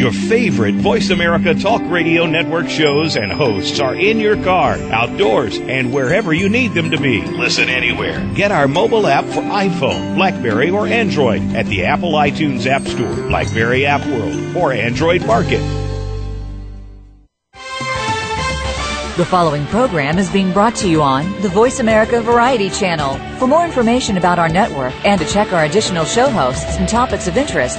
Your favorite Voice America Talk Radio Network shows and hosts are in your car, outdoors, and wherever you need them to be. Listen anywhere. Get our mobile app for iPhone, Blackberry, or Android at the Apple iTunes App Store, Blackberry App World, or Android Market. The following program is being brought to you on the Voice America Variety Channel. For more information about our network and to check our additional show hosts and topics of interest,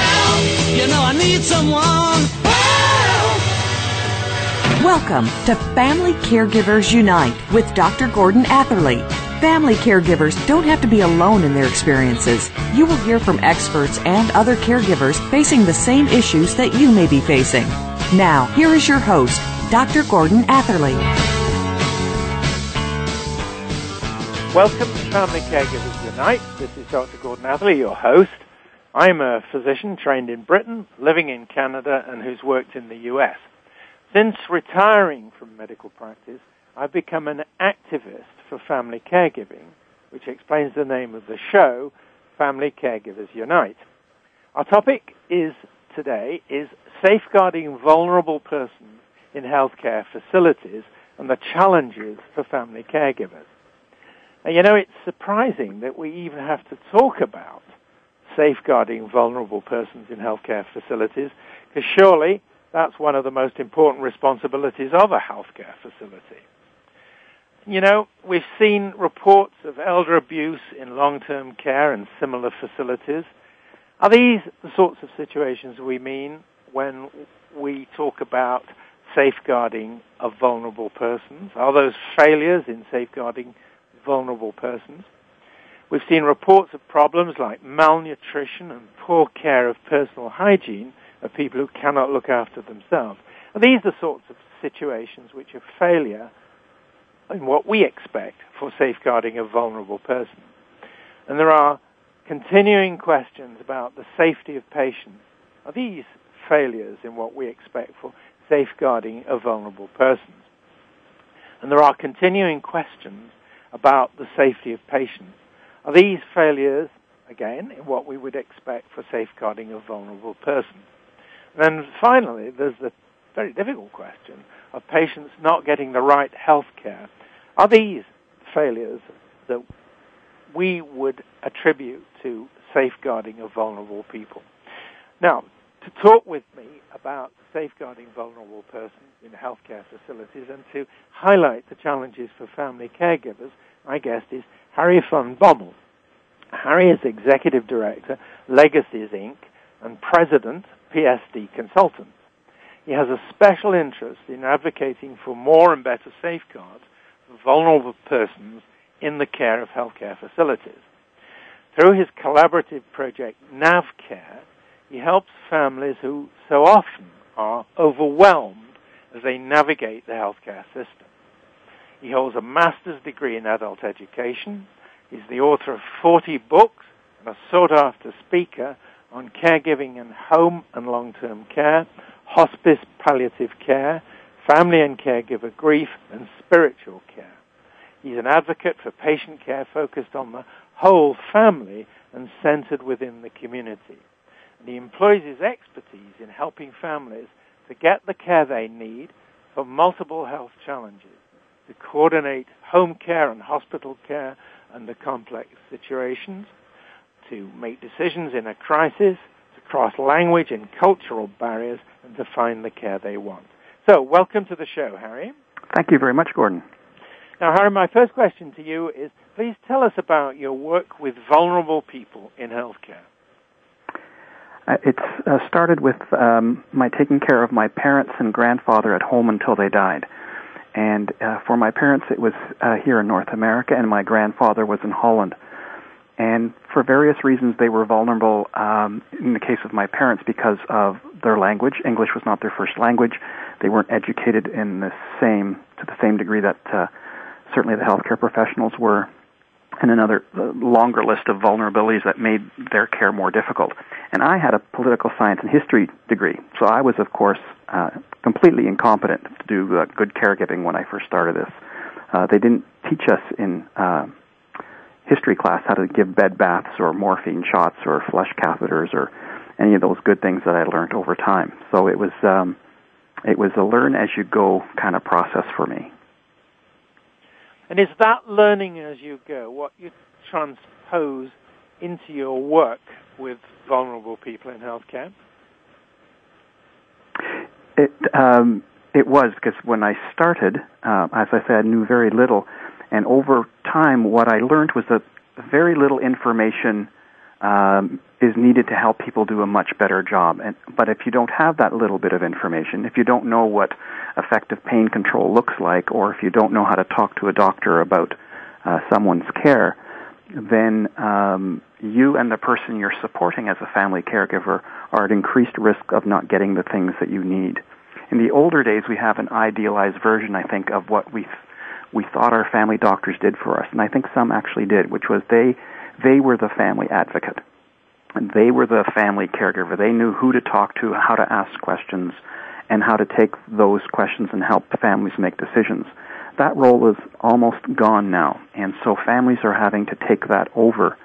Help! You know I need someone. Help! Welcome to Family Caregivers Unite with Dr. Gordon Atherley. Family caregivers don't have to be alone in their experiences. You will hear from experts and other caregivers facing the same issues that you may be facing. Now, here is your host, Dr. Gordon Atherley. Welcome to Family Caregivers Unite. This is Dr. Gordon Atherley, your host. I'm a physician trained in Britain, living in Canada, and who's worked in the US. Since retiring from medical practice, I've become an activist for family caregiving, which explains the name of the show, Family Caregivers Unite. Our topic is today is safeguarding vulnerable persons in healthcare facilities and the challenges for family caregivers. And you know, it's surprising that we even have to talk about safeguarding vulnerable persons in healthcare facilities, because surely that's one of the most important responsibilities of a healthcare facility. You know, we've seen reports of elder abuse in long-term care and similar facilities. Are these the sorts of situations we mean when we talk about safeguarding of vulnerable persons? Are those failures in safeguarding vulnerable persons? We've seen reports of problems like malnutrition and poor care of personal hygiene of people who cannot look after themselves. And these are sorts of situations which are failure in what we expect for safeguarding a vulnerable person. And there are continuing questions about the safety of patients. Are these failures in what we expect for safeguarding a vulnerable person? And there are continuing questions about the safety of patients. Are these failures, again, what we would expect for safeguarding a vulnerable person? And then finally, there's the very difficult question of patients not getting the right health care are these failures that we would attribute to safeguarding of vulnerable people? Now, to talk with me about safeguarding vulnerable persons in healthcare facilities and to highlight the challenges for family caregivers, my guest is Harry van Bommel. Harry is Executive Director, Legacies Inc., and President, PSD Consultants. He has a special interest in advocating for more and better safeguards for vulnerable persons in the care of healthcare facilities. Through his collaborative project NavCare, he helps families who so often are overwhelmed as they navigate the healthcare system. He holds a master's degree in adult education. He's the author of 40 books and a sought after speaker on caregiving in home and long term care, hospice palliative care, family and caregiver grief, and spiritual care. He's an advocate for patient care focused on the whole family and centered within the community. And he employs his expertise in helping families to get the care they need for multiple health challenges, to coordinate home care and hospital care under complex situations, to make decisions in a crisis, to cross language and cultural barriers, and to find the care they want. So, welcome to the show, Harry. Thank you very much, Gordon. Now, Harry, my first question to you is please tell us about your work with vulnerable people in healthcare. Uh, it uh, started with um, my taking care of my parents and grandfather at home until they died. And uh, for my parents, it was uh, here in North America, and my grandfather was in Holland. and for various reasons, they were vulnerable. Um, in the case of my parents, because of their language, English was not their first language. They weren't educated in the same to the same degree that uh, certainly the healthcare professionals were. And another uh, longer list of vulnerabilities that made their care more difficult. And I had a political science and history degree, so I was, of course, uh, completely incompetent to do uh, good caregiving when I first started this. Uh, they didn't teach us in uh, history class how to give bed baths or morphine shots or flush catheters or any of those good things that I learned over time. So it was um, it was a learn as you go kind of process for me. And is that learning as you go what you transpose into your work with vulnerable people in healthcare? It um, it was because when I started, uh, as I said, I knew very little, and over time, what I learned was that very little information um, is needed to help people do a much better job. And, but if you don't have that little bit of information, if you don't know what effective pain control looks like, or if you don't know how to talk to a doctor about uh, someone's care, then um, you and the person you're supporting as a family caregiver are at increased risk of not getting the things that you need. In the older days, we have an idealized version, I think, of what we we thought our family doctors did for us, and I think some actually did, which was they they were the family advocate. They were the family caregiver. They knew who to talk to, how to ask questions, and how to take those questions and help families make decisions. That role is almost gone now, and so families are having to take that over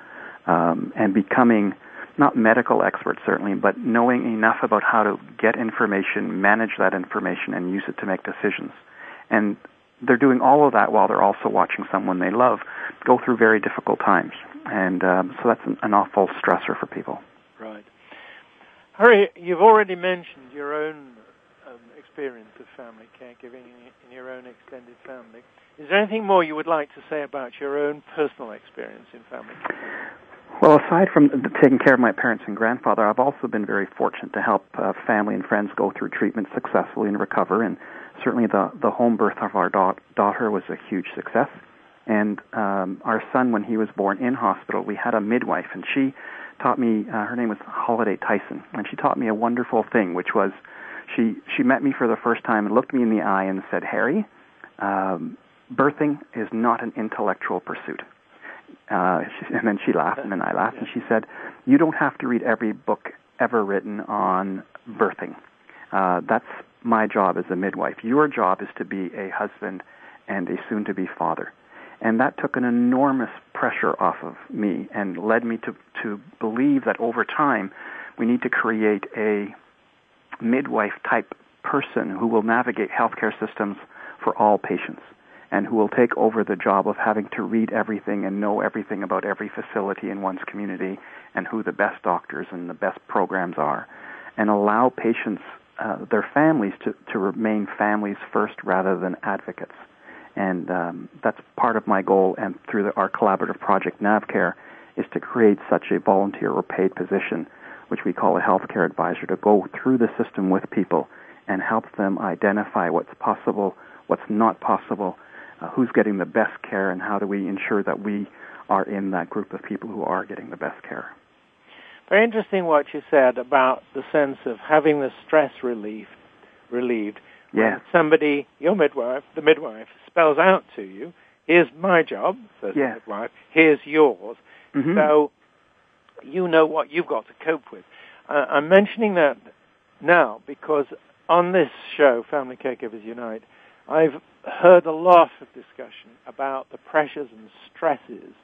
um, and becoming not medical experts certainly, but knowing enough about how to get information, manage that information, and use it to make decisions. And they're doing all of that while they're also watching someone they love go through very difficult times and um, so that's an, an awful stressor for people. Right. Harry, you've already mentioned your own um, experience of family caregiving in, in your own extended family. Is there anything more you would like to say about your own personal experience in family? Well, aside from taking care of my parents and grandfather, I've also been very fortunate to help uh, family and friends go through treatment successfully and recover. And certainly, the the home birth of our da- daughter was a huge success. And um, our son, when he was born in hospital, we had a midwife, and she taught me. Uh, her name was Holiday Tyson, and she taught me a wonderful thing, which was she she met me for the first time and looked me in the eye and said, "Harry, um, birthing is not an intellectual pursuit." Uh, she, and then she laughed, and then I laughed, and she said, "You don't have to read every book ever written on birthing. Uh, that's my job as a midwife. Your job is to be a husband and a soon-to-be father." And that took an enormous pressure off of me and led me to, to believe that over time we need to create a midwife type person who will navigate healthcare systems for all patients and who will take over the job of having to read everything and know everything about every facility in one's community and who the best doctors and the best programs are and allow patients, uh, their families to, to remain families first rather than advocates and um, that's part of my goal. And through the, our collaborative project NavCare, is to create such a volunteer or paid position, which we call a healthcare advisor, to go through the system with people and help them identify what's possible, what's not possible, uh, who's getting the best care, and how do we ensure that we are in that group of people who are getting the best care. Very interesting what you said about the sense of having the stress relief relieved. Yeah. Somebody, your midwife, the midwife, spells out to you, here's my job, says yeah. the midwife, here's yours. Mm-hmm. So you know what you've got to cope with. Uh, I'm mentioning that now because on this show, Family Caregivers Unite, I've heard a lot of discussion about the pressures and stresses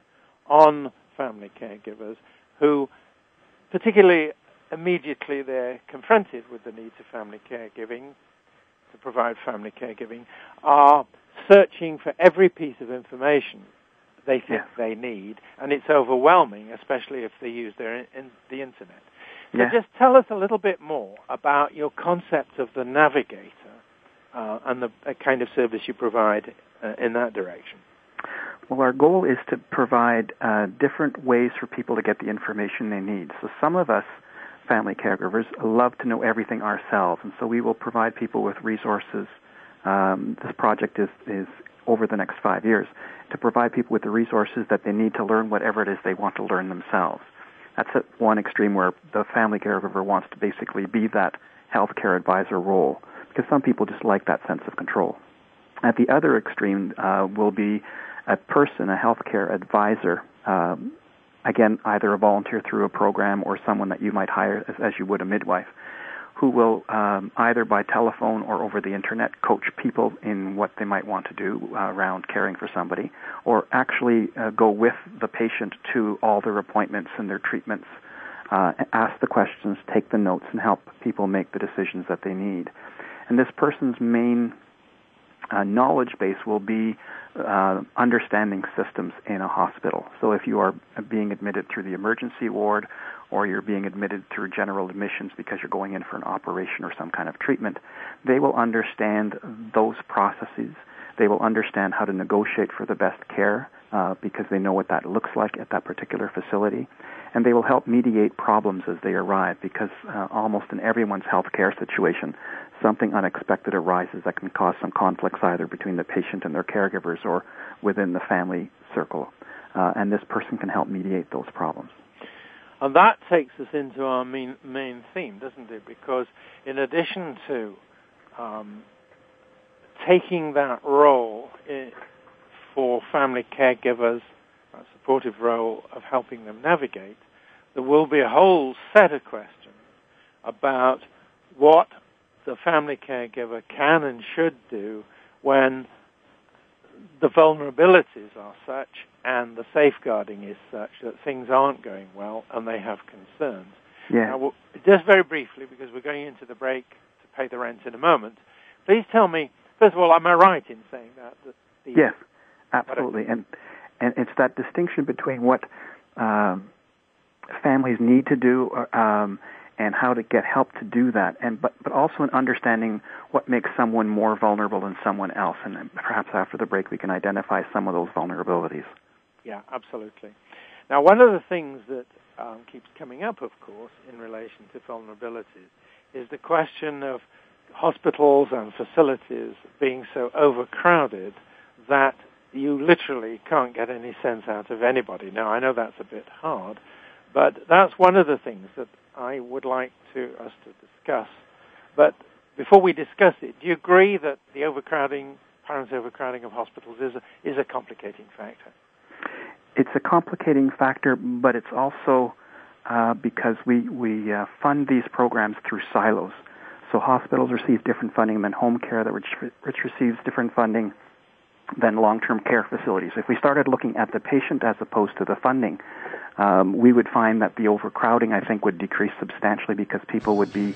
on family caregivers who, particularly immediately they're confronted with the needs of family caregiving, to provide family caregiving, are searching for every piece of information they think yeah. they need, and it's overwhelming, especially if they use their in, the internet. So yeah. just tell us a little bit more about your concept of the navigator uh, and the kind of service you provide uh, in that direction. Well, our goal is to provide uh, different ways for people to get the information they need. So some of us family caregivers love to know everything ourselves, and so we will provide people with resources um, this project is, is over the next five years to provide people with the resources that they need to learn whatever it is they want to learn themselves. That's at one extreme where the family caregiver wants to basically be that healthcare advisor role because some people just like that sense of control. At the other extreme uh, will be a person, a healthcare advisor, um, again, either a volunteer through a program or someone that you might hire as, as you would a midwife, who will um, either by telephone or over the internet coach people in what they might want to do uh, around caring for somebody, or actually uh, go with the patient to all their appointments and their treatments, uh, ask the questions, take the notes, and help people make the decisions that they need. And this person's main uh, knowledge base will be uh, understanding systems in a hospital. So if you are being admitted through the emergency ward or you're being admitted through general admissions because you're going in for an operation or some kind of treatment, they will understand those processes. They will understand how to negotiate for the best care uh, because they know what that looks like at that particular facility. And they will help mediate problems as they arrive because uh, almost in everyone's healthcare situation, something unexpected arises that can cause some conflicts either between the patient and their caregivers or within the family circle. Uh, and this person can help mediate those problems. And that takes us into our main, main theme, doesn't it? Because in addition to um, taking that role in, for family caregivers, supportive role of helping them navigate, there will be a whole set of questions about what the family caregiver can and should do when the vulnerabilities are such and the safeguarding is such that things aren't going well and they have concerns. Yeah. Now, just very briefly, because we're going into the break to pay the rent in a moment, please tell me, first of all, am I right in saying that? that the, yes, absolutely. And, and it's that distinction between what um, families need to do um, and how to get help to do that, and but but also in understanding what makes someone more vulnerable than someone else, and perhaps after the break we can identify some of those vulnerabilities. Yeah, absolutely. Now, one of the things that um, keeps coming up, of course, in relation to vulnerabilities, is the question of hospitals and facilities being so overcrowded that you literally can't get any sense out of anybody. Now, I know that's a bit hard, but that's one of the things that I would like to us to discuss. But before we discuss it, do you agree that the overcrowding, parents' overcrowding of hospitals is a, is a complicating factor? It's a complicating factor, but it's also uh, because we we uh, fund these programs through silos. So hospitals receive different funding than home care, that which, which receives different funding than long-term care facilities. If we started looking at the patient as opposed to the funding, um, we would find that the overcrowding, I think, would decrease substantially because people would be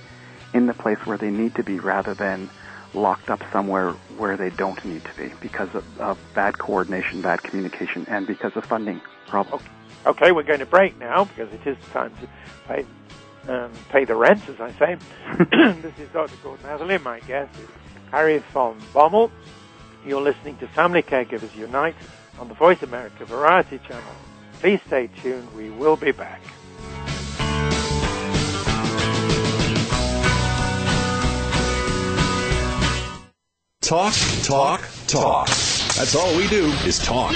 in the place where they need to be rather than locked up somewhere where they don't need to be because of, of bad coordination, bad communication, and because of funding problems. Okay, we're going to break now because it is time to pay, um, pay the rent, as I say. this is Dr. Gordon Atherley. My guest is Harry van Bommel. You're listening to Family Caregivers Unite on the Voice America Variety Channel. Please stay tuned. We will be back. Talk, talk, talk. That's all we do is talk.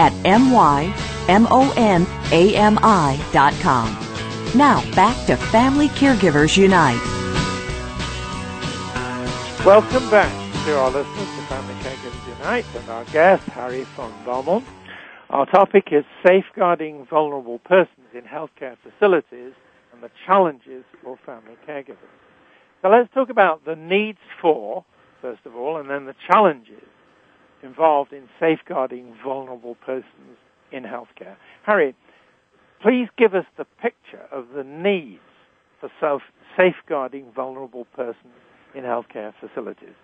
at M-Y-M-O-N-A-M-I.com. Now, back to Family Caregivers Unite. Welcome back to our listeners to Family Caregivers Unite and our guest, Harry van Bommel. Our topic is safeguarding vulnerable persons in healthcare facilities and the challenges for family caregivers. So let's talk about the needs for, first of all, and then the challenges involved in safeguarding vulnerable persons in healthcare. Harry, please give us the picture of the needs for self safeguarding vulnerable persons in healthcare facilities.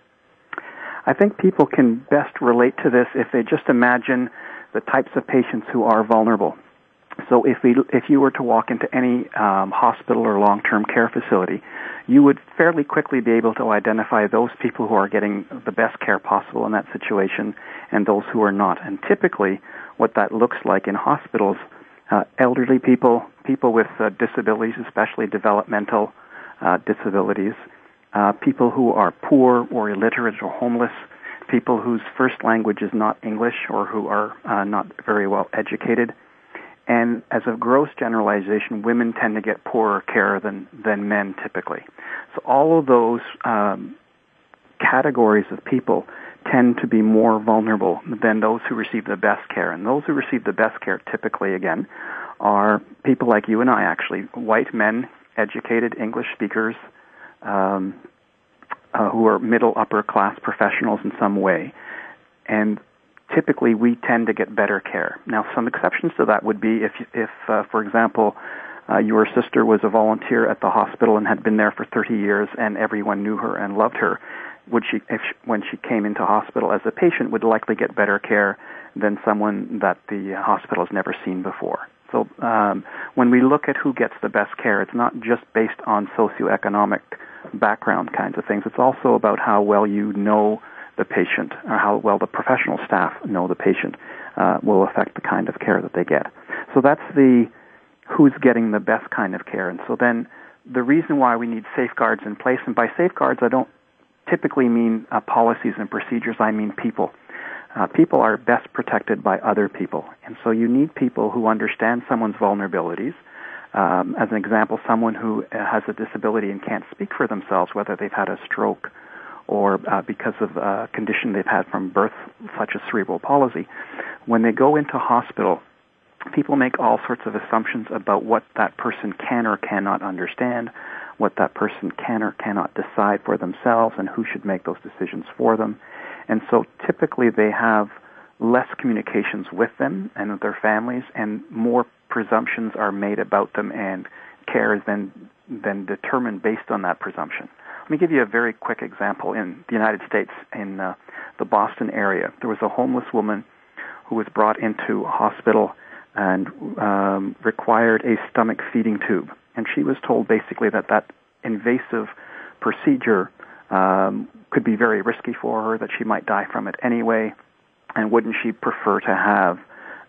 I think people can best relate to this if they just imagine the types of patients who are vulnerable. So if we, if you were to walk into any um, hospital or long-term care facility, you would fairly quickly be able to identify those people who are getting the best care possible in that situation and those who are not. And typically, what that looks like in hospitals, uh, elderly people, people with uh, disabilities, especially developmental uh, disabilities, uh, people who are poor or illiterate or homeless, people whose first language is not English or who are uh, not very well educated. And as a gross generalization, women tend to get poorer care than, than men typically. So all of those um, categories of people tend to be more vulnerable than those who receive the best care. And those who receive the best care typically, again, are people like you and I, actually, white men, educated English speakers, um, uh, who are middle upper class professionals in some way. And typically we tend to get better care. Now, some exceptions to that would be if, if uh, for example, uh, your sister was a volunteer at the hospital and had been there for 30 years and everyone knew her and loved her, would she, if she, when she came into hospital as a patient, would likely get better care than someone that the hospital has never seen before. So um, when we look at who gets the best care, it's not just based on socioeconomic background kinds of things. It's also about how well you know the patient or how well the professional staff know the patient uh, will affect the kind of care that they get. So that's the who's getting the best kind of care. And so then the reason why we need safeguards in place, and by safeguards I don't typically mean uh, policies and procedures, I mean people. Uh, people are best protected by other people. And so you need people who understand someone's vulnerabilities. Um, as an example, someone who has a disability and can't speak for themselves, whether they've had a stroke or uh, because of a condition they've had from birth, such as cerebral palsy, when they go into hospital, people make all sorts of assumptions about what that person can or cannot understand, what that person can or cannot decide for themselves, and who should make those decisions for them. And so typically they have less communications with them and with their families, and more presumptions are made about them, and care is then, then determined based on that presumption. Let me give you a very quick example. In the United States, in uh, the Boston area, there was a homeless woman who was brought into a hospital and um, required a stomach feeding tube. And she was told basically that that invasive procedure um, could be very risky for her, that she might die from it anyway, and wouldn't she prefer to have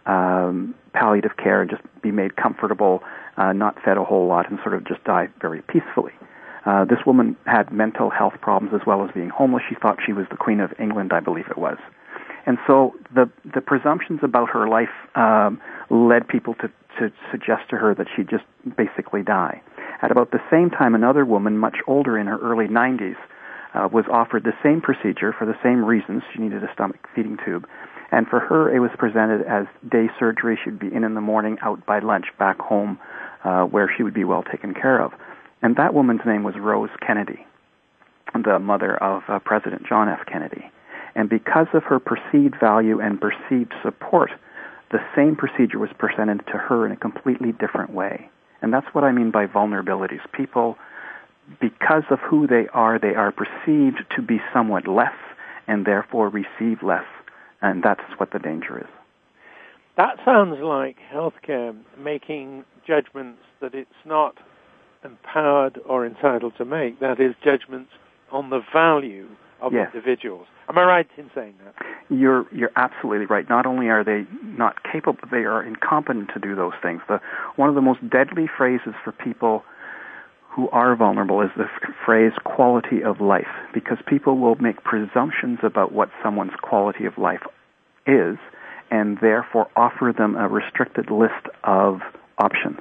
um, palliative care and just be made comfortable, uh, not fed a whole lot, and sort of just die very peacefully. Uh, this woman had mental health problems as well as being homeless. She thought she was the Queen of England, I believe it was. And so the the presumptions about her life um, led people to to suggest to her that she'd just basically die. At about the same time, another woman, much older in her early 90s, uh, was offered the same procedure for the same reasons. She needed a stomach feeding tube. And for her, it was presented as day surgery. She'd be in in the morning, out by lunch, back home, uh, where she would be well taken care of. And that woman's name was Rose Kennedy, the mother of uh, President John F. Kennedy. And because of her perceived value and perceived support, the same procedure was presented to her in a completely different way. And that's what I mean by vulnerabilities. People, because of who they are, they are perceived to be somewhat less and therefore receive less. And that's what the danger is. That sounds like healthcare making judgments that it's not empowered or entitled to make. That is, judgments on the value of yes. individuals. Am I right in saying that? You're you're absolutely right. Not only are they not capable, they are incompetent to do those things. The one of the most deadly phrases for people who are vulnerable is the f- phrase quality of life because people will make presumptions about what someone's quality of life is and therefore offer them a restricted list of options.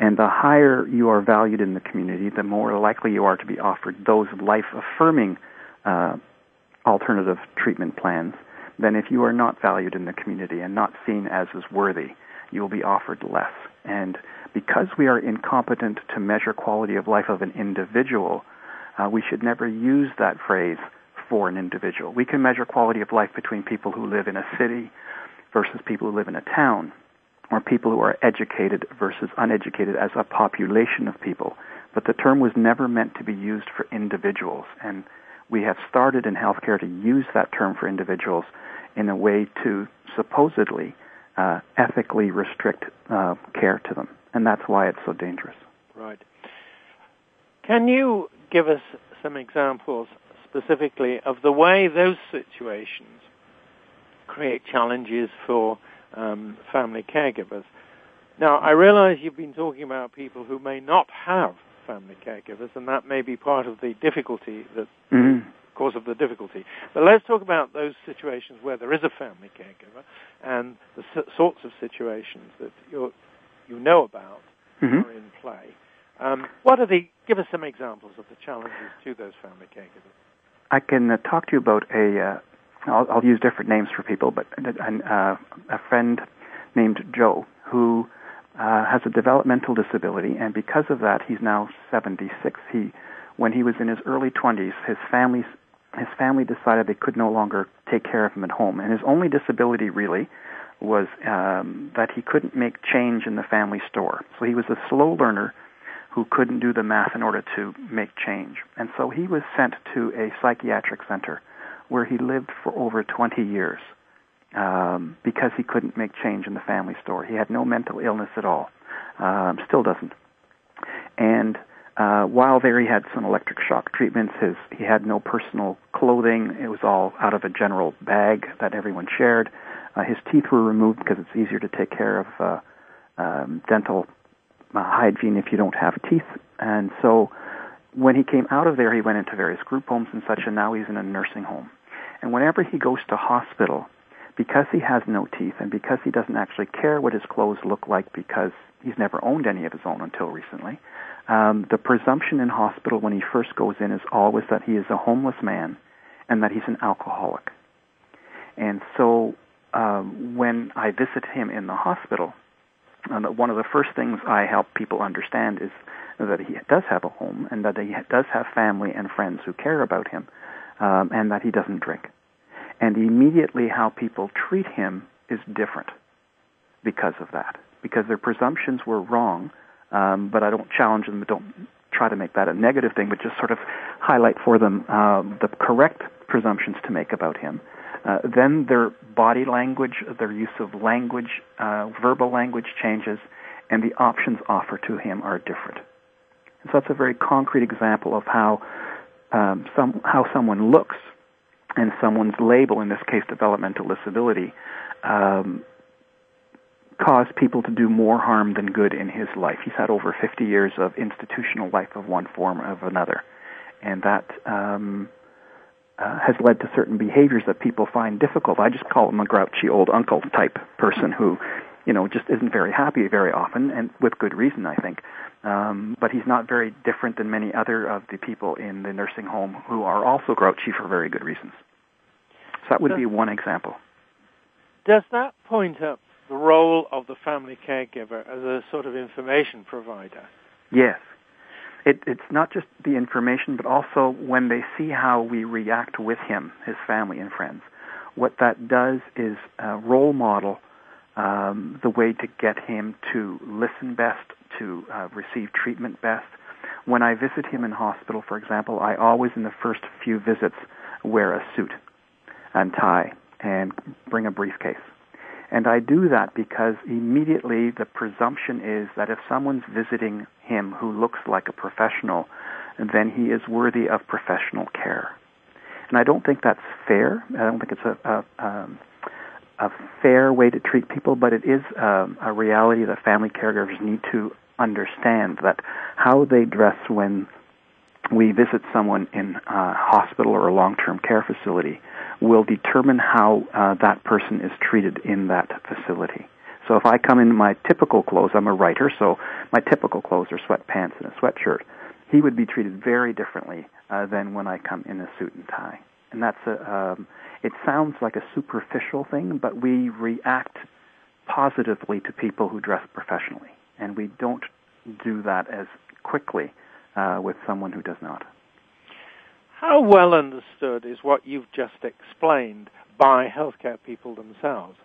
And the higher you are valued in the community, the more likely you are to be offered those life affirming uh, alternative treatment plans than if you are not valued in the community and not seen as as worthy. You will be offered less. And because we are incompetent to measure quality of life of an individual, uh, we should never use that phrase for an individual. We can measure quality of life between people who live in a city versus people who live in a town, or people who are educated versus uneducated as a population of people. But the term was never meant to be used for individuals. And we have started in healthcare to use that term for individuals in a way to supposedly uh, ethically restrict uh, care to them. And that's why it's so dangerous. Right. Can you give us some examples specifically of the way those situations create challenges for um, family caregivers? Now, I realize you've been talking about people who may not have family caregivers, and that may be part of the difficulty that mm-hmm. cause of the difficulty. But let's talk about those situations where there is a family caregiver and the s- sorts of situations that you you know about mm-hmm. are in play. Um, what are the? Give us some examples of the challenges to those family caregivers. I can uh, talk to you about a. I'll, I'll use different names for people, but uh, a friend named Joe who uh, has a developmental disability, and because of that, he's now 76. He, when he was in his early 20s, his family, his family decided they could no longer take care of him at home, and his only disability really was um, that he couldn't make change in the family store. So he was a slow learner who couldn't do the math in order to make change, and so he was sent to a psychiatric center where he lived for over 20 years um, because he couldn't make change in the family store. He had no mental illness at all, um, still doesn't. And uh, while there, he had some electric shock treatments. His he had no personal clothing. It was all out of a general bag that everyone shared. Uh, his teeth were removed because it's easier to take care of uh, um, dental uh, hygiene if you don't have teeth. And so, when he came out of there, he went into various group homes and such, and now he's in a nursing home. And whenever he goes to hospital, because he has no teeth and because he doesn't actually care what his clothes look like because he's never owned any of his own until recently, um, the presumption in hospital when he first goes in is always that he is a homeless man and that he's an alcoholic. And so um, when I visit him in the hospital, uh, one of the first things I help people understand is that he does have a home and that he does have family and friends who care about him um, and that he doesn't drink and immediately how people treat him is different because of that. Because their presumptions were wrong, um, but I don't challenge them, don't try to make that a negative thing, but just sort of highlight for them um, the correct presumptions to make about him. Uh, then their body language, their use of language, uh, verbal language changes, and the options offered to him are different. And so that's a very concrete example of how um, some how someone looks and someone's label, in this case developmental disability, um, caused people to do more harm than good in his life. He's had over 50 years of institutional life of one form or another, and that um, uh, has led to certain behaviors that people find difficult. I just call him a grouchy old uncle type person who, you know, just isn't very happy very often, and with good reason, I think. Um, but he's not very different than many other of the people in the nursing home who are also grouchy for very good reasons. So that would be one example. Does that point up the role of the family caregiver as a sort of information provider? Yes. It, it's not just the information, but also when they see how we react with him, his family and friends. What that does is uh, role model um, the way to get him to listen best, to uh, receive treatment best. When I visit him in hospital, for example, I always, in the first few visits, wear a suit and tie and bring a briefcase. And I do that because immediately the presumption is that if someone's visiting him who looks like a professional, then he is worthy of professional care. And I don't think that's fair. I don't think it's a, a, um, a fair way to treat people, but it is um, a reality that family caregivers need to understand that how they dress when we visit someone in a hospital or a long-term care facility will determine how uh, that person is treated in that facility. So if I come in my typical clothes, I'm a writer, so my typical clothes are sweatpants and a sweatshirt. He would be treated very differently uh, than when I come in a suit and tie. And that's a, um, it sounds like a superficial thing, but we react positively to people who dress professionally, and we don't do that as quickly uh, with someone who does not. How well understood is what you've just explained by healthcare people themselves?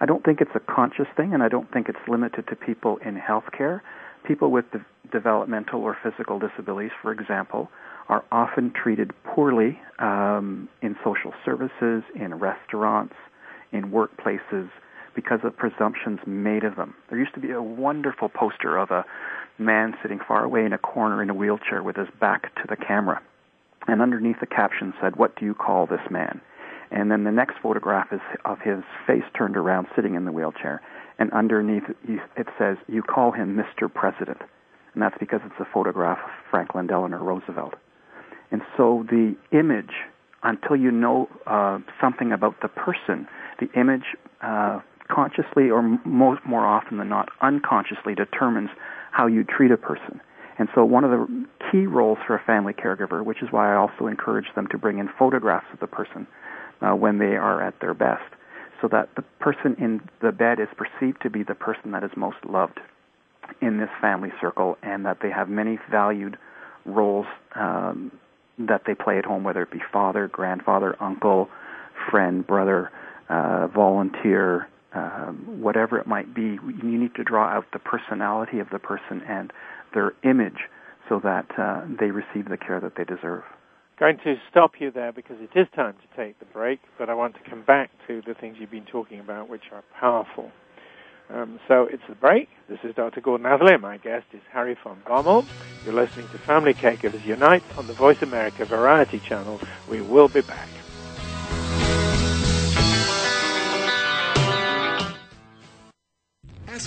I don't think it's a conscious thing, and I don't think it's limited to people in healthcare. People with de- developmental or physical disabilities, for example, are often treated poorly um, in social services, in restaurants, in workplaces because of presumptions made of them. There used to be a wonderful poster of a man sitting far away in a corner in a wheelchair with his back to the camera and underneath the caption said, What do you call this man? And then the next photograph is of his face turned around sitting in the wheelchair. And underneath it says, You call him Mr. President. And that's because it's a photograph of Franklin Delano Roosevelt. And so the image, until you know uh, something about the person, the image uh, consciously or more often than not unconsciously determines how you treat a person. And so one of the key roles for a family caregiver, which is why I also encourage them to bring in photographs of the person uh, when they are at their best, so that the person in the bed is perceived to be the person that is most loved in this family circle, and that they have many valued roles um, that they play at home, whether it be father, grandfather, uncle, friend, brother, uh, volunteer, um, whatever it might be. You need to draw out the personality of the person and their image so that uh, they receive the care that they deserve. Going to stop you there because it is time to take the break, but I want to come back to the things you've been talking about, which are powerful. Um, so it's the break. This is Dr. Gordon Atherley. My guest is Harry van Bommel. You're listening to Family Caregivers Unite on the Voice America Variety Channel. We will be back.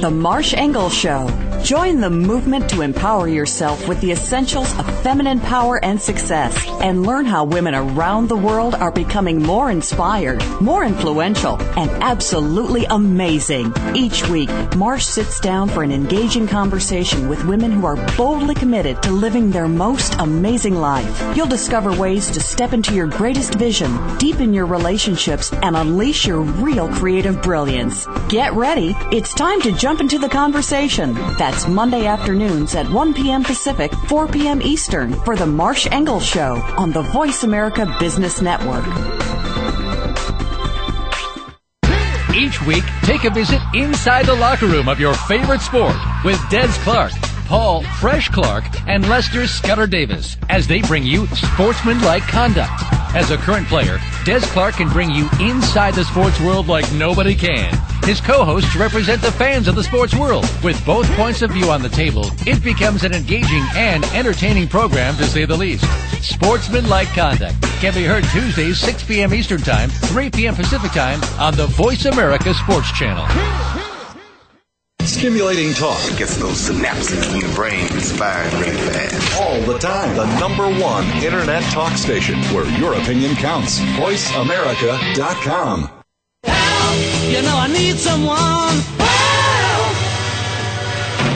The Marsh Engle Show. Join the movement to empower yourself with the essentials of feminine power and success and learn how women around the world are becoming more inspired, more influential, and absolutely amazing. Each week, Marsh sits down for an engaging conversation with women who are boldly committed to living their most amazing life. You'll discover ways to step into your greatest vision, deepen your relationships, and unleash your real creative brilliance. Get ready. It's time to jump into the conversation. That's Monday afternoons at 1 p.m. Pacific, 4 p.m. Eastern for the Marsh Engle Show on the Voice America Business Network. Each week, take a visit inside the locker room of your favorite sport with Des Clark, Paul Fresh Clark, and Lester Scudder Davis as they bring you sportsmanlike conduct. As a current player, Des Clark can bring you inside the sports world like nobody can. His co-hosts represent the fans of the sports world. With both points of view on the table, it becomes an engaging and entertaining program to say the least. Sportsmanlike Conduct can be heard Tuesdays 6 p.m. Eastern Time, 3 p.m. Pacific Time on the Voice America Sports Channel. Stimulating talk. It gets those synapses in your brain firing really fast. All the time. The number one internet talk station where your opinion counts. VoiceAmerica.com. You know I need someone.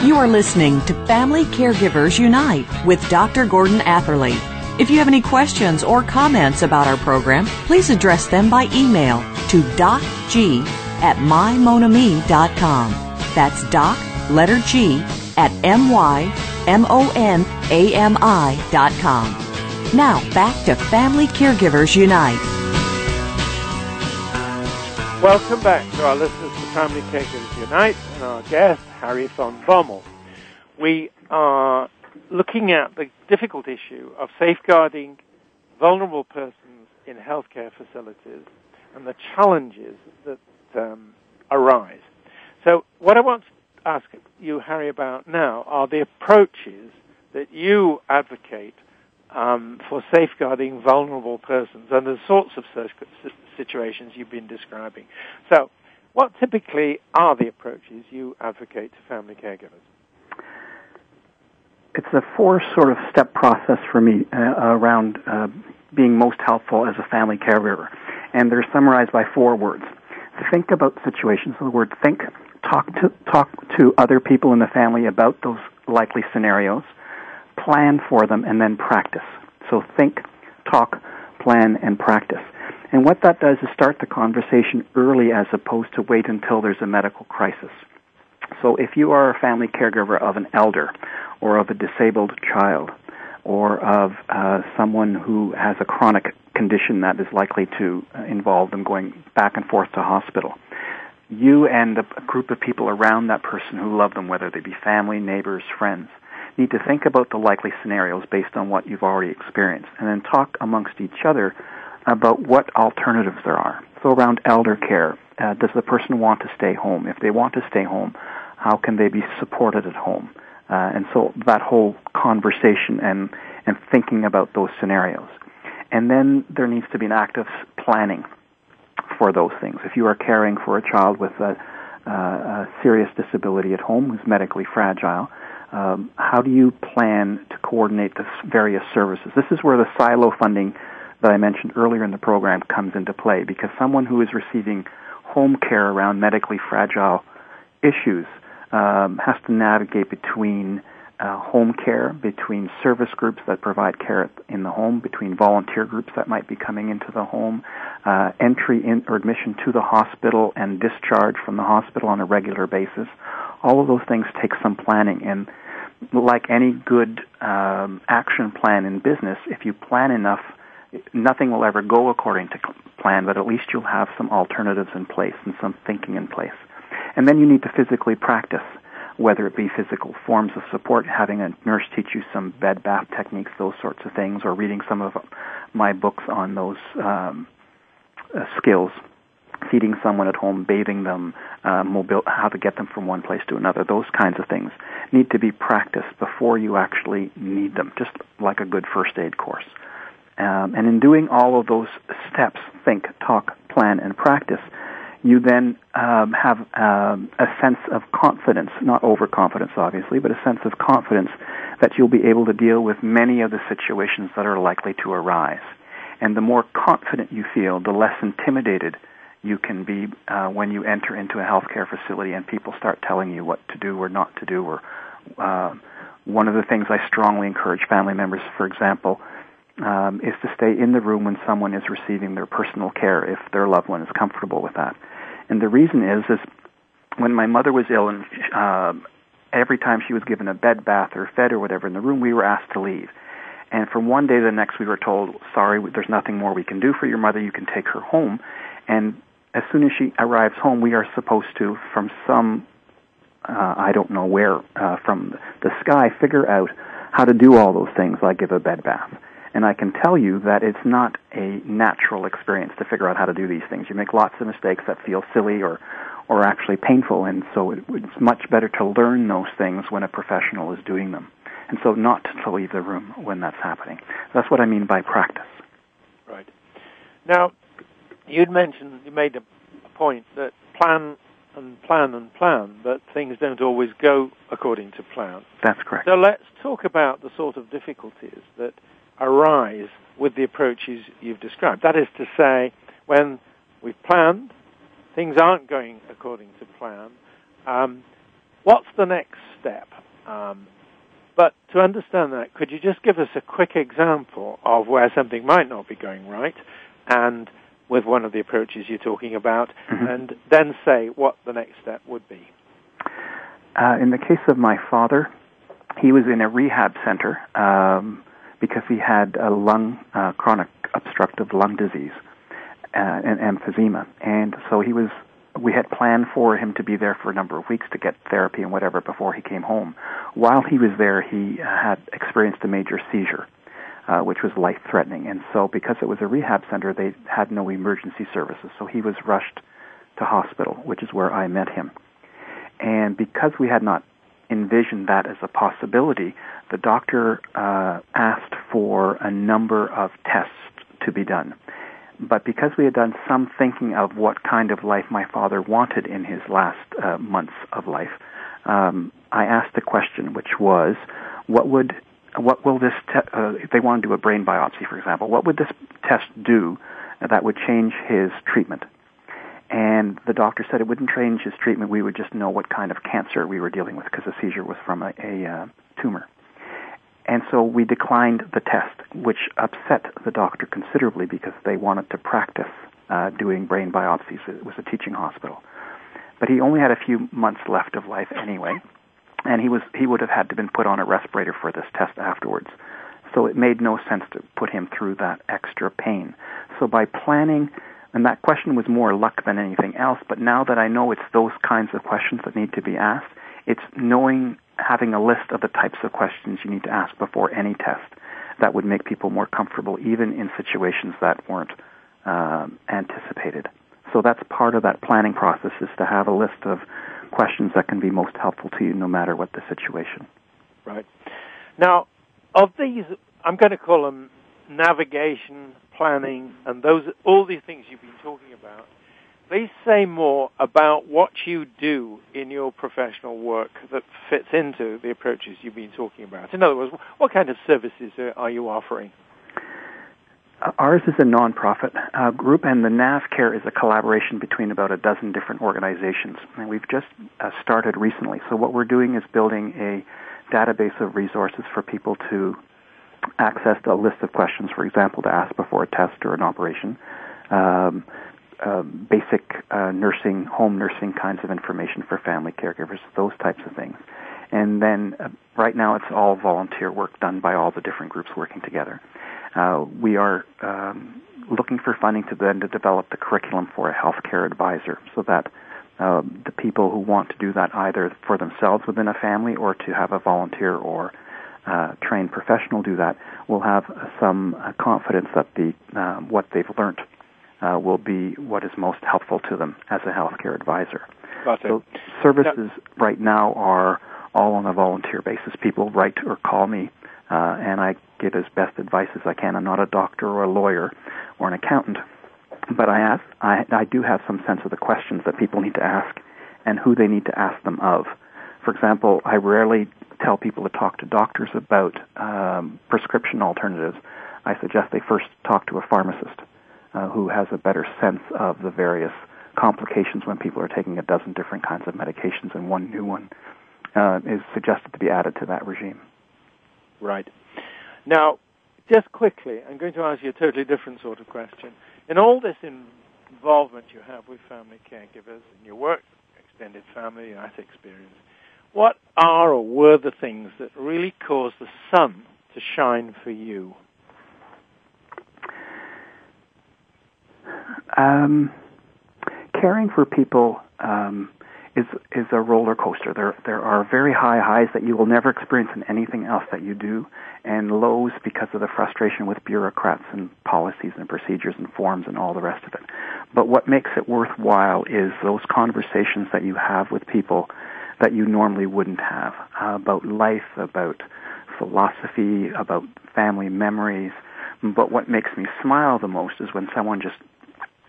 You are listening to Family Caregivers Unite with Dr. Gordon Atherley. If you have any questions or comments about our program, please address them by email to docg at mymonami.com. That's doc, letter G, at M-Y-M-O-N-A-M-I dot com. Now, back to Family Caregivers Unite. Welcome back to our listeners to Family Caregivers Unite and our guest, Harry van Bommel. We are looking at the difficult issue of safeguarding vulnerable persons in healthcare facilities and the challenges that um, arise. So, what I want to ask you, Harry, about now are the approaches that you advocate um, for safeguarding vulnerable persons and the sorts of situations you've been describing. So, what typically are the approaches you advocate to family caregivers? It's a four sort of step process for me uh, around uh, being most helpful as a family caregiver. And they're summarized by four words. Think about situations. So the word think, talk to, talk to other people in the family about those likely scenarios, plan for them, and then practice. So think, talk, plan, and practice. And what that does is start the conversation early as opposed to wait until there's a medical crisis. So if you are a family caregiver of an elder or of a disabled child or of uh, someone who has a chronic condition that is likely to uh, involve them going back and forth to hospital, you and a group of people around that person who love them, whether they be family, neighbors, friends, need to think about the likely scenarios based on what you've already experienced and then talk amongst each other about what alternatives there are. So around elder care, uh, does the person want to stay home? If they want to stay home, how can they be supported at home? Uh, and so that whole conversation and, and thinking about those scenarios. And then there needs to be an active planning for those things. If you are caring for a child with a, uh, a serious disability at home who's medically fragile, um, how do you plan to coordinate the various services? This is where the silo funding that I mentioned earlier in the program comes into play because someone who is receiving home care around medically fragile issues um, has to navigate between uh, home care, between service groups that provide care in the home, between volunteer groups that might be coming into the home, uh, entry in, or admission to the hospital, and discharge from the hospital on a regular basis. All of those things take some planning, and like any good um, action plan in business, if you plan enough, nothing will ever go according to plan, but at least you'll have some alternatives in place and some thinking in place. And then you need to physically practice whether it be physical forms of support, having a nurse teach you some bed bath techniques, those sorts of things, or reading some of my books on those um, uh, skills, feeding someone at home, bathing them, uh, mobile, how to get them from one place to another, those kinds of things need to be practiced before you actually need them, just like a good first aid course. Um, and in doing all of those steps, think, talk, plan, and practice, you then um, have um, a sense of confidence, not overconfidence, obviously, but a sense of confidence that you'll be able to deal with many of the situations that are likely to arise. And the more confident you feel, the less intimidated you can be uh, when you enter into a healthcare facility and people start telling you what to do or not to do. Or uh, one of the things I strongly encourage family members, for example, um, is to stay in the room when someone is receiving their personal care if their loved one is comfortable with that. And the reason is, is when my mother was ill and uh, every time she was given a bed bath or fed or whatever in the room, we were asked to leave. And from one day to the next, we were told, sorry, there's nothing more we can do for your mother. You can take her home. And as soon as she arrives home, we are supposed to, from some, uh, I don't know where, uh, from the sky, figure out how to do all those things, like give a bed bath. And I can tell you that it's not a natural experience to figure out how to do these things. You make lots of mistakes that feel silly or, or actually painful, and so it, it's much better to learn those things when a professional is doing them. And so not to leave the room when that's happening. That's what I mean by practice. Right. Now, you'd mentioned, you made a, a point that plan and plan and plan, but things don't always go according to plan. That's correct. So let's talk about the sort of difficulties that arise with the approaches you've described. That is to say, when we've planned, things aren't going according to plan. Um, what's the next step? Um, but to understand that, could you just give us a quick example of where something might not be going right, and with one of the approaches you're talking about, mm-hmm. and then say what the next step would be? Uh, in the case of my father, he was in a rehab center. Um, because he had a lung uh, chronic obstructive lung disease uh, and emphysema, and so he was. We had planned for him to be there for a number of weeks to get therapy and whatever before he came home. While he was there, he uh, had experienced a major seizure, uh, which was life threatening. And so, because it was a rehab center, they had no emergency services. So he was rushed to hospital, which is where I met him. And because we had not envisioned that as a possibility, the doctor uh, asked for a number of tests to be done. But because we had done some thinking of what kind of life my father wanted in his last uh, months of life, um, I asked the question, which was, what would what will this te- uh, if they want to do a brain biopsy, for example, what would this test do that would change his treatment? And the doctor said it wouldn't change his treatment. We would just know what kind of cancer we were dealing with because the seizure was from a, a uh, tumor. And so we declined the test, which upset the doctor considerably because they wanted to practice uh, doing brain biopsies. It was a teaching hospital. But he only had a few months left of life anyway, and he was he would have had to been put on a respirator for this test afterwards. So it made no sense to put him through that extra pain. So by planning and that question was more luck than anything else, but now that I know it's those kinds of questions that need to be asked, it's knowing having a list of the types of questions you need to ask before any test that would make people more comfortable, even in situations that weren't um, anticipated. So that's part of that planning process is to have a list of questions that can be most helpful to you no matter what the situation. Right. Now, of these, I'm going to call them navigation, planning, and those all these things you've been talking about. Please say more about what you do in your professional work that fits into the approaches you've been talking about. In other words, what kind of services are you offering? Ours is a nonprofit uh, group, and the NAV Care is a collaboration between about a dozen different organizations. And we've just uh, started recently. So, what we're doing is building a database of resources for people to access a list of questions, for example, to ask before a test or an operation. Um, uh, basic uh, nursing, home nursing kinds of information for family caregivers, those types of things. And then uh, right now it's all volunteer work done by all the different groups working together. Uh, we are um, looking for funding to then to develop the curriculum for a healthcare advisor so that uh, the people who want to do that either for themselves within a family or to have a volunteer or uh, trained professional do that will have some confidence that the what they've learned uh, will be what is most helpful to them as a healthcare advisor. Gotcha. So services now, right now are all on a volunteer basis. People write or call me, uh, and I give as best advice as I can. I'm not a doctor or a lawyer or an accountant, but I ask, I, I do have some sense of the questions that people need to ask and who they need to ask them of. For example, I rarely tell people to talk to doctors about um, prescription alternatives. I suggest they first talk to a pharmacist uh, who has a better sense of the various complications when people are taking a dozen different kinds of medications and one new one uh, is suggested to be added to that regime. Right. Now, just quickly, I'm going to ask you a totally different sort of question. In all this involvement you have with family caregivers and your work, extended family, that experience, what are or were the things that really caused the sun to shine for you? Um, caring for people um, is is a roller coaster. There there are very high highs that you will never experience in anything else that you do, and lows because of the frustration with bureaucrats and policies and procedures and forms and all the rest of it. But what makes it worthwhile is those conversations that you have with people that you normally wouldn't have uh, about life, about philosophy, about family memories. But what makes me smile the most is when someone just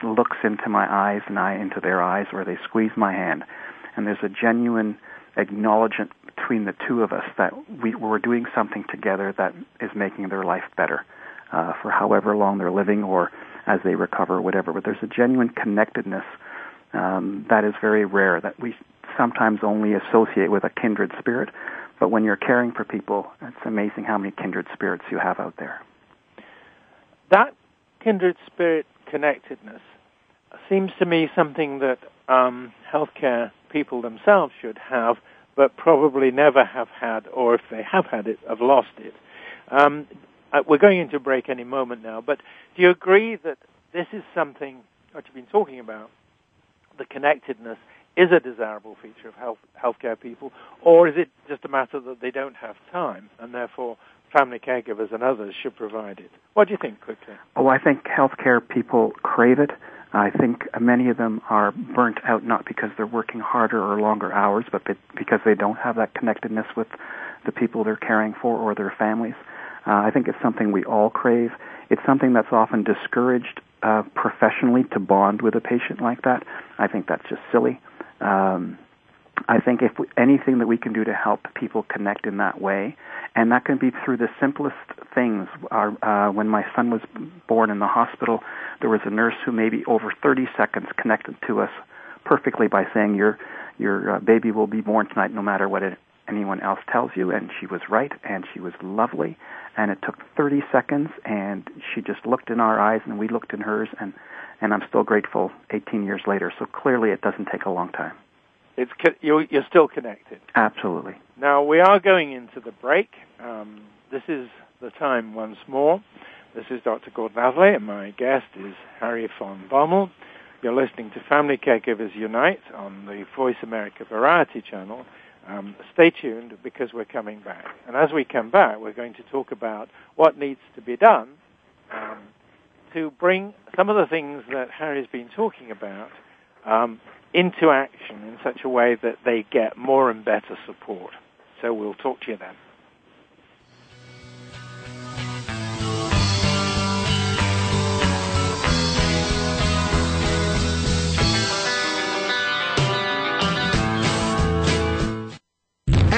looks into my eyes and I into their eyes, or they squeeze my hand, and there's a genuine acknowledgement between the two of us that we, we're doing something together that is making their life better uh, for however long they're living or as they recover, whatever. But there's a genuine connectedness um, that is very rare that we sometimes only associate with a kindred spirit. But when you're caring for people, it's amazing how many kindred spirits you have out there. That kindred spirit connectedness seems to me something that um, healthcare people themselves should have, but probably never have had, or if they have had it, have lost it. Um, uh, we're going into break any moment now, but do you agree that this is something, what you've been talking about, the connectedness, is a desirable feature of health, healthcare people, or is it just a matter that they don't have time and therefore family caregivers and others should provide it? What do you think, quickly? Oh, I think healthcare people crave it. I think many of them are burnt out not because they're working harder or longer hours, but because they don't have that connectedness with the people they're caring for or their families. Uh, I think it's something we all crave. It's something that's often discouraged uh, professionally to bond with a patient like that. I think that's just silly. Um, I think if we, anything that we can do to help people connect in that way, and that can be through the simplest things. Our, uh, when my son was born in the hospital, there was a nurse who maybe over 30 seconds connected to us perfectly by saying your your uh, baby will be born tonight, no matter what it, anyone else tells you. And she was right, and she was lovely. And it took 30 seconds, and she just looked in our eyes, and we looked in hers, and and I'm still grateful 18 years later. So clearly, it doesn't take a long time. It's you're, you're still connected. Absolutely. Now we are going into the break. Um, this is the time once more. This is Dr. Gordon Atherley, and my guest is Harry van Bommel. You're listening to Family Caregivers Unite on the Voice America Variety Channel. Um, stay tuned because we're coming back. And as we come back, we're going to talk about what needs to be done um, to bring some of the things that Harry's been talking about um, into action in such a way that they get more and better support. So we'll talk to you then.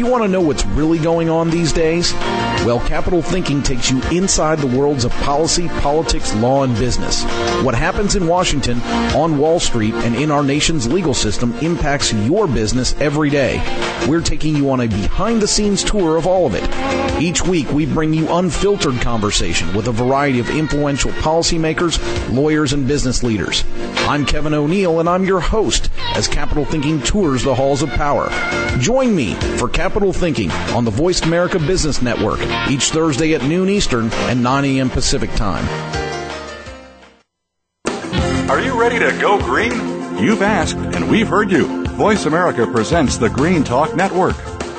you want to know what's really going on these days? Well, Capital Thinking takes you inside the worlds of policy, politics, law, and business. What happens in Washington, on Wall Street, and in our nation's legal system impacts your business every day. We're taking you on a behind the scenes tour of all of it. Each week, we bring you unfiltered conversation with a variety of influential policymakers, lawyers, and business leaders. I'm Kevin O'Neill, and I'm your host as Capital Thinking tours the halls of power. Join me for Capital Thinking on the Voice America Business Network each Thursday at noon Eastern and 9 a.m. Pacific Time. Are you ready to go green? You've asked, and we've heard you. Voice America presents the Green Talk Network.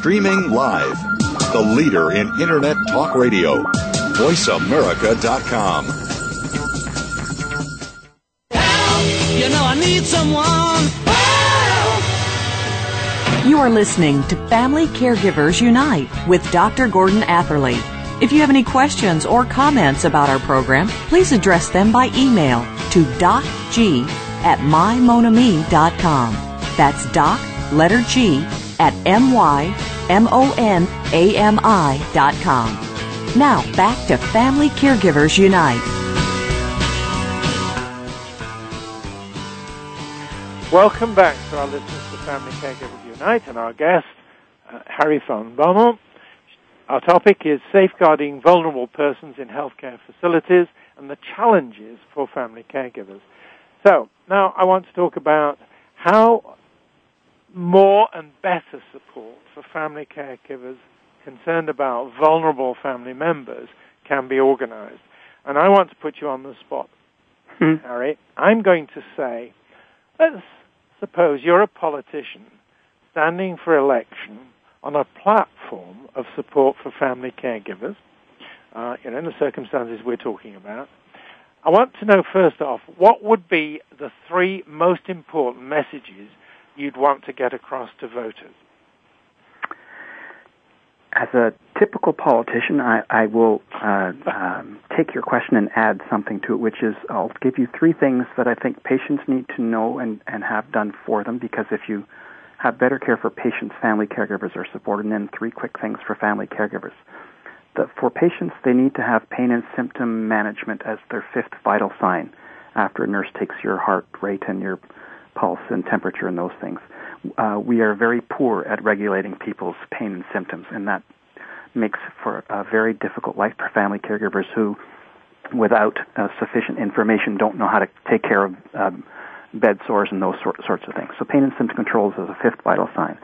Streaming live. The leader in Internet talk radio. VoiceAmerica.com. You know I need someone. You are listening to Family Caregivers Unite with Dr. Gordon Atherley. If you have any questions or comments about our program, please address them by email to docg at mymonami.com. That's doc, letter G, at M-Y-M-O-N-A-M-I dot com. Now back to Family Caregivers Unite. Welcome back to our listeners to Family Caregivers Unite and our guest, uh, Harry van Bommel. Our topic is safeguarding vulnerable persons in healthcare facilities and the challenges for family caregivers. So, now I want to talk about how more and better support for family caregivers concerned about vulnerable family members can be organized. And I want to put you on the spot, Hmm. Harry. I'm going to say, let's suppose you're a politician standing for election on a platform of support for family caregivers, uh, you know, in the circumstances we're talking about. I want to know first off, what would be the three most important messages you'd want to get across to voters? As a typical politician, I, I will uh, um, take your question and add something to it, which is I'll give you three things that I think patients need to know and, and have done for them, because if you have better care for patients, family caregivers are supported, and then three quick things for family caregivers. The, for patients, they need to have pain and symptom management as their fifth vital sign after a nurse takes your heart rate and your pulse and temperature and those things. Uh, we are very poor at regulating people's pain and symptoms, and that makes for a very difficult life for family caregivers who, without uh, sufficient information, don't know how to take care of um, bed sores and those sort, sorts of things. So, pain and symptom control is a fifth vital sign.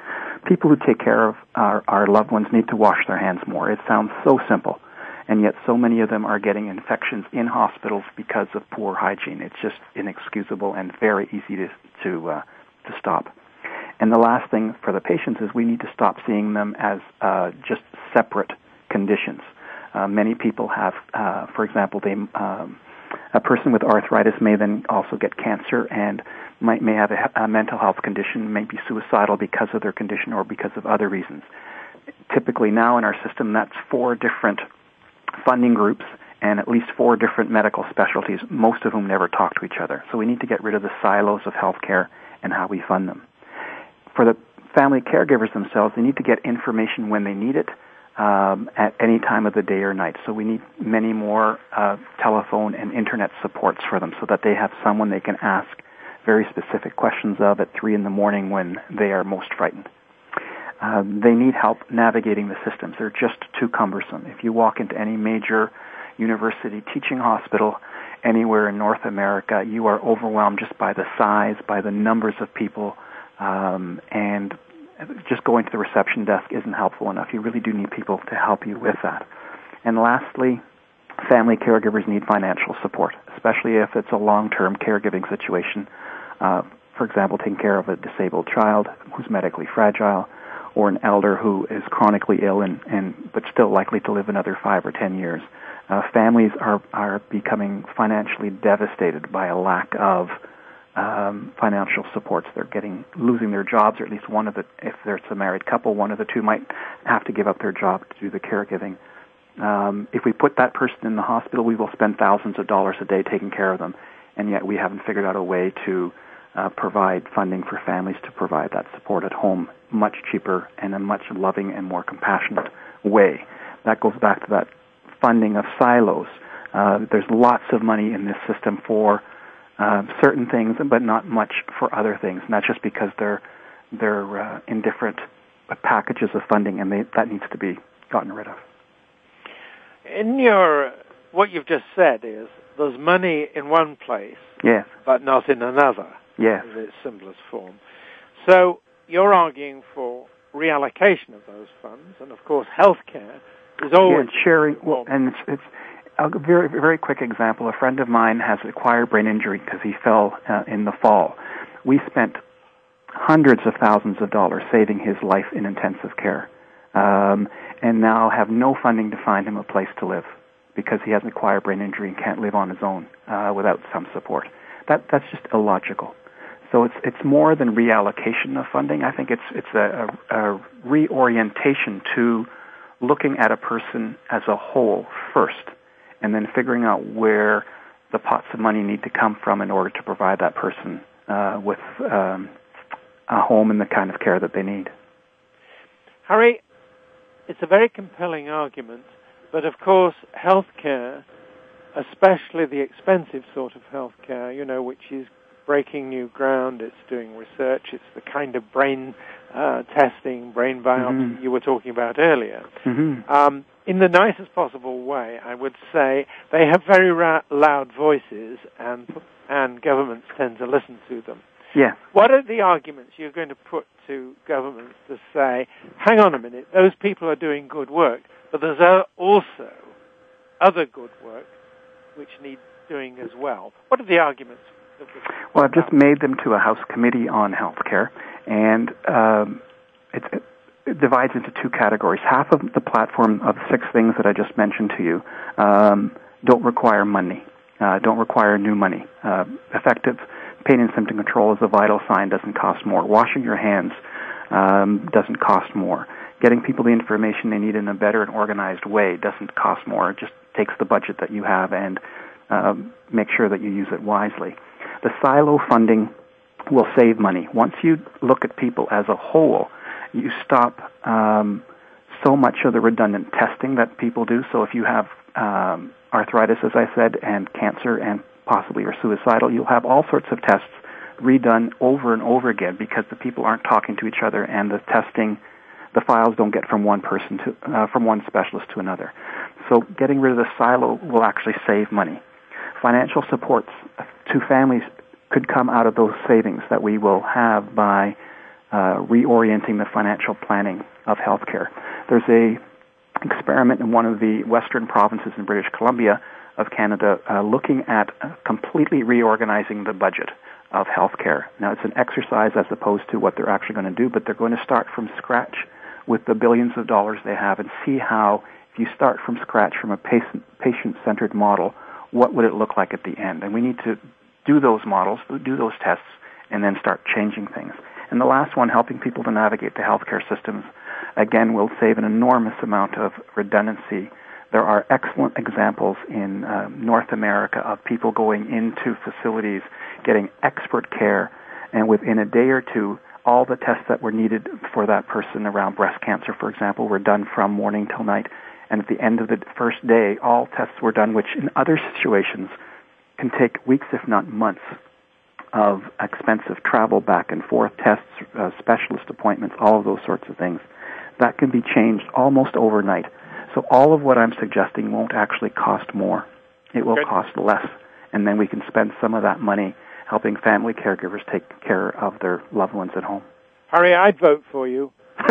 People who take care of our, our loved ones need to wash their hands more. It sounds so simple, and yet so many of them are getting infections in hospitals because of poor hygiene. It's just inexcusable and very easy to to uh, to stop. And the last thing for the patients is we need to stop seeing them as uh, just separate conditions. Uh, many people have, uh, for example, they um, a person with arthritis may then also get cancer and might may have a, a mental health condition, may be suicidal because of their condition or because of other reasons. Typically, now in our system, that's four different funding groups and at least four different medical specialties, most of whom never talk to each other. So we need to get rid of the silos of healthcare and how we fund them. For the family caregivers themselves, they need to get information when they need it um, at any time of the day or night. So we need many more uh, telephone and internet supports for them so that they have someone they can ask very specific questions of at 3 in the morning when they are most frightened. Uh, they need help navigating the systems. They're just too cumbersome. If you walk into any major university teaching hospital anywhere in North America, you are overwhelmed just by the size, by the numbers of people Um, and just going to the reception desk isn't helpful enough. You really do need people to help you with that. And lastly, family caregivers need financial support, especially if it's a long-term caregiving situation. Uh, for example, taking care of a disabled child who's medically fragile, or an elder who is chronically ill and, and but still likely to live another five or ten years. Uh, families are are becoming financially devastated by a lack of um, financial supports. They're getting losing their jobs, or at least one of the if there's a married couple, one of the two might have to give up their job to do the caregiving. Um, if we put that person in the hospital, we will spend thousands of dollars a day taking care of them, and yet we haven't figured out a way to uh, provide funding for families to provide that support at home much cheaper and a much loving and more compassionate way. That goes back to that funding of silos. Uh, there's lots of money in this system for uh, certain things, but not much for other things, and that's just because they're they're uh, in different packages of funding, and they, that needs to be gotten rid of. In your what you've just said is there's money in one place, yes, but not in another. Yes, in its simplest form. So you're arguing for reallocation of those funds, and of course, healthcare is always yeah, sharing. Well, and it's, it's a very very quick example. A friend of mine has acquired brain injury because he fell uh, in the fall. We spent hundreds of thousands of dollars saving his life in intensive care, um, and now have no funding to find him a place to live because he has an acquired brain injury and can't live on his own uh, without some support. That that's just illogical. So it's it's more than reallocation of funding. I think it's it's a, a, a reorientation to looking at a person as a whole first, and then figuring out where the pots of money need to come from in order to provide that person uh, with um, a home and the kind of care that they need. Harry, it's a very compelling argument, but of course, healthcare, especially the expensive sort of healthcare, you know, which is breaking new ground. It's doing research. It's the kind of brain uh, testing, brain biopsy mm-hmm. you were talking about earlier. Mm-hmm. Um, in the nicest possible way, I would say they have very ra- loud voices, and and governments tend to listen to them. Yeah. What are the arguments you're going to put to governments to say, hang on a minute, those people are doing good work, but there's also other good work which needs doing as well? What are the arguments well, I've just made them to a House Committee on Healthcare, and um, it, it divides into two categories. Half of the platform of six things that I just mentioned to you um, don't require money, uh, don't require new money. Uh, effective pain and symptom control is a vital sign, doesn't cost more. Washing your hands um, doesn't cost more. Getting people the information they need in a better and organized way doesn't cost more. It just takes the budget that you have and uh, make sure that you use it wisely. The silo funding will save money. Once you look at people as a whole, you stop um, so much of the redundant testing that people do. So if you have um, arthritis, as I said, and cancer, and possibly are suicidal, you'll have all sorts of tests redone over and over again because the people aren't talking to each other, and the testing, the files don't get from one person to uh, from one specialist to another. So getting rid of the silo will actually save money financial supports to families could come out of those savings that we will have by uh, reorienting the financial planning of healthcare. There's a experiment in one of the western provinces in British Columbia of Canada uh, looking at completely reorganizing the budget of healthcare. Now, it's an exercise as opposed to what they're actually going to do, but they're going to start from scratch with the billions of dollars they have and see how, if you start from scratch from a patient patient centered model, what would it look like at the end? And we need to do those models, do those tests, and then start changing things. And the last one, helping people to navigate the healthcare systems, again, will save an enormous amount of redundancy. There are excellent examples in uh, North America of people going into facilities, getting expert care, and within a day or two, all the tests that were needed for that person around breast cancer, for example, were done from morning till night and at the end of the first day, all tests were done, which in other situations can take weeks, if not months, of expensive travel back and forth, tests, uh, specialist appointments, all of those sorts of things. That can be changed almost overnight. So all of what I'm suggesting won't actually cost more. It will Good. cost less. And then we can spend some of that money helping family caregivers take care of their loved ones at home. Harry, I'd vote for you.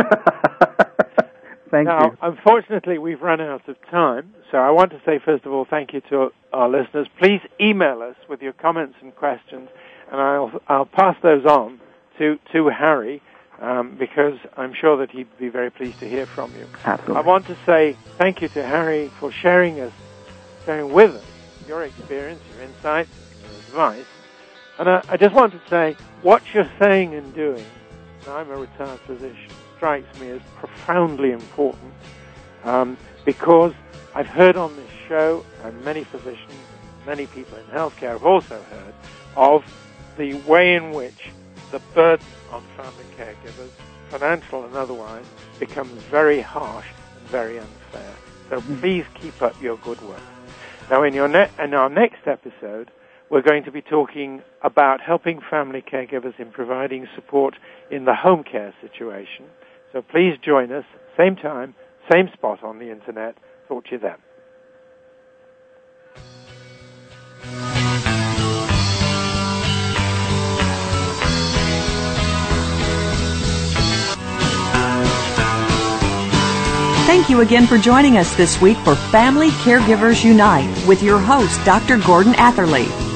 Thank now, you. unfortunately, we've run out of time, so I want to say, first of all, thank you to our listeners. Please email us with your comments and questions, and I'll, I'll pass those on to, to Harry, um, because I'm sure that he'd be very pleased to hear from you. Absolutely. I want to say thank you to Harry for sharing us, sharing with us your experience, your insights, your advice. And I, I just want to say, what you're saying and doing, and I'm a retired physician, strikes me as profoundly important um, because I've heard on this show, and many physicians, many people in healthcare have also heard, of the way in which the burden on family caregivers, financial and otherwise, becomes very harsh and very unfair. So please keep up your good work. Now, in, your ne- in our next episode, we're going to be talking about helping family caregivers in providing support in the home care situation. So please join us, same time, same spot on the internet. Talk to you then. Thank you again for joining us this week for Family Caregivers Unite with your host, Dr. Gordon Atherley.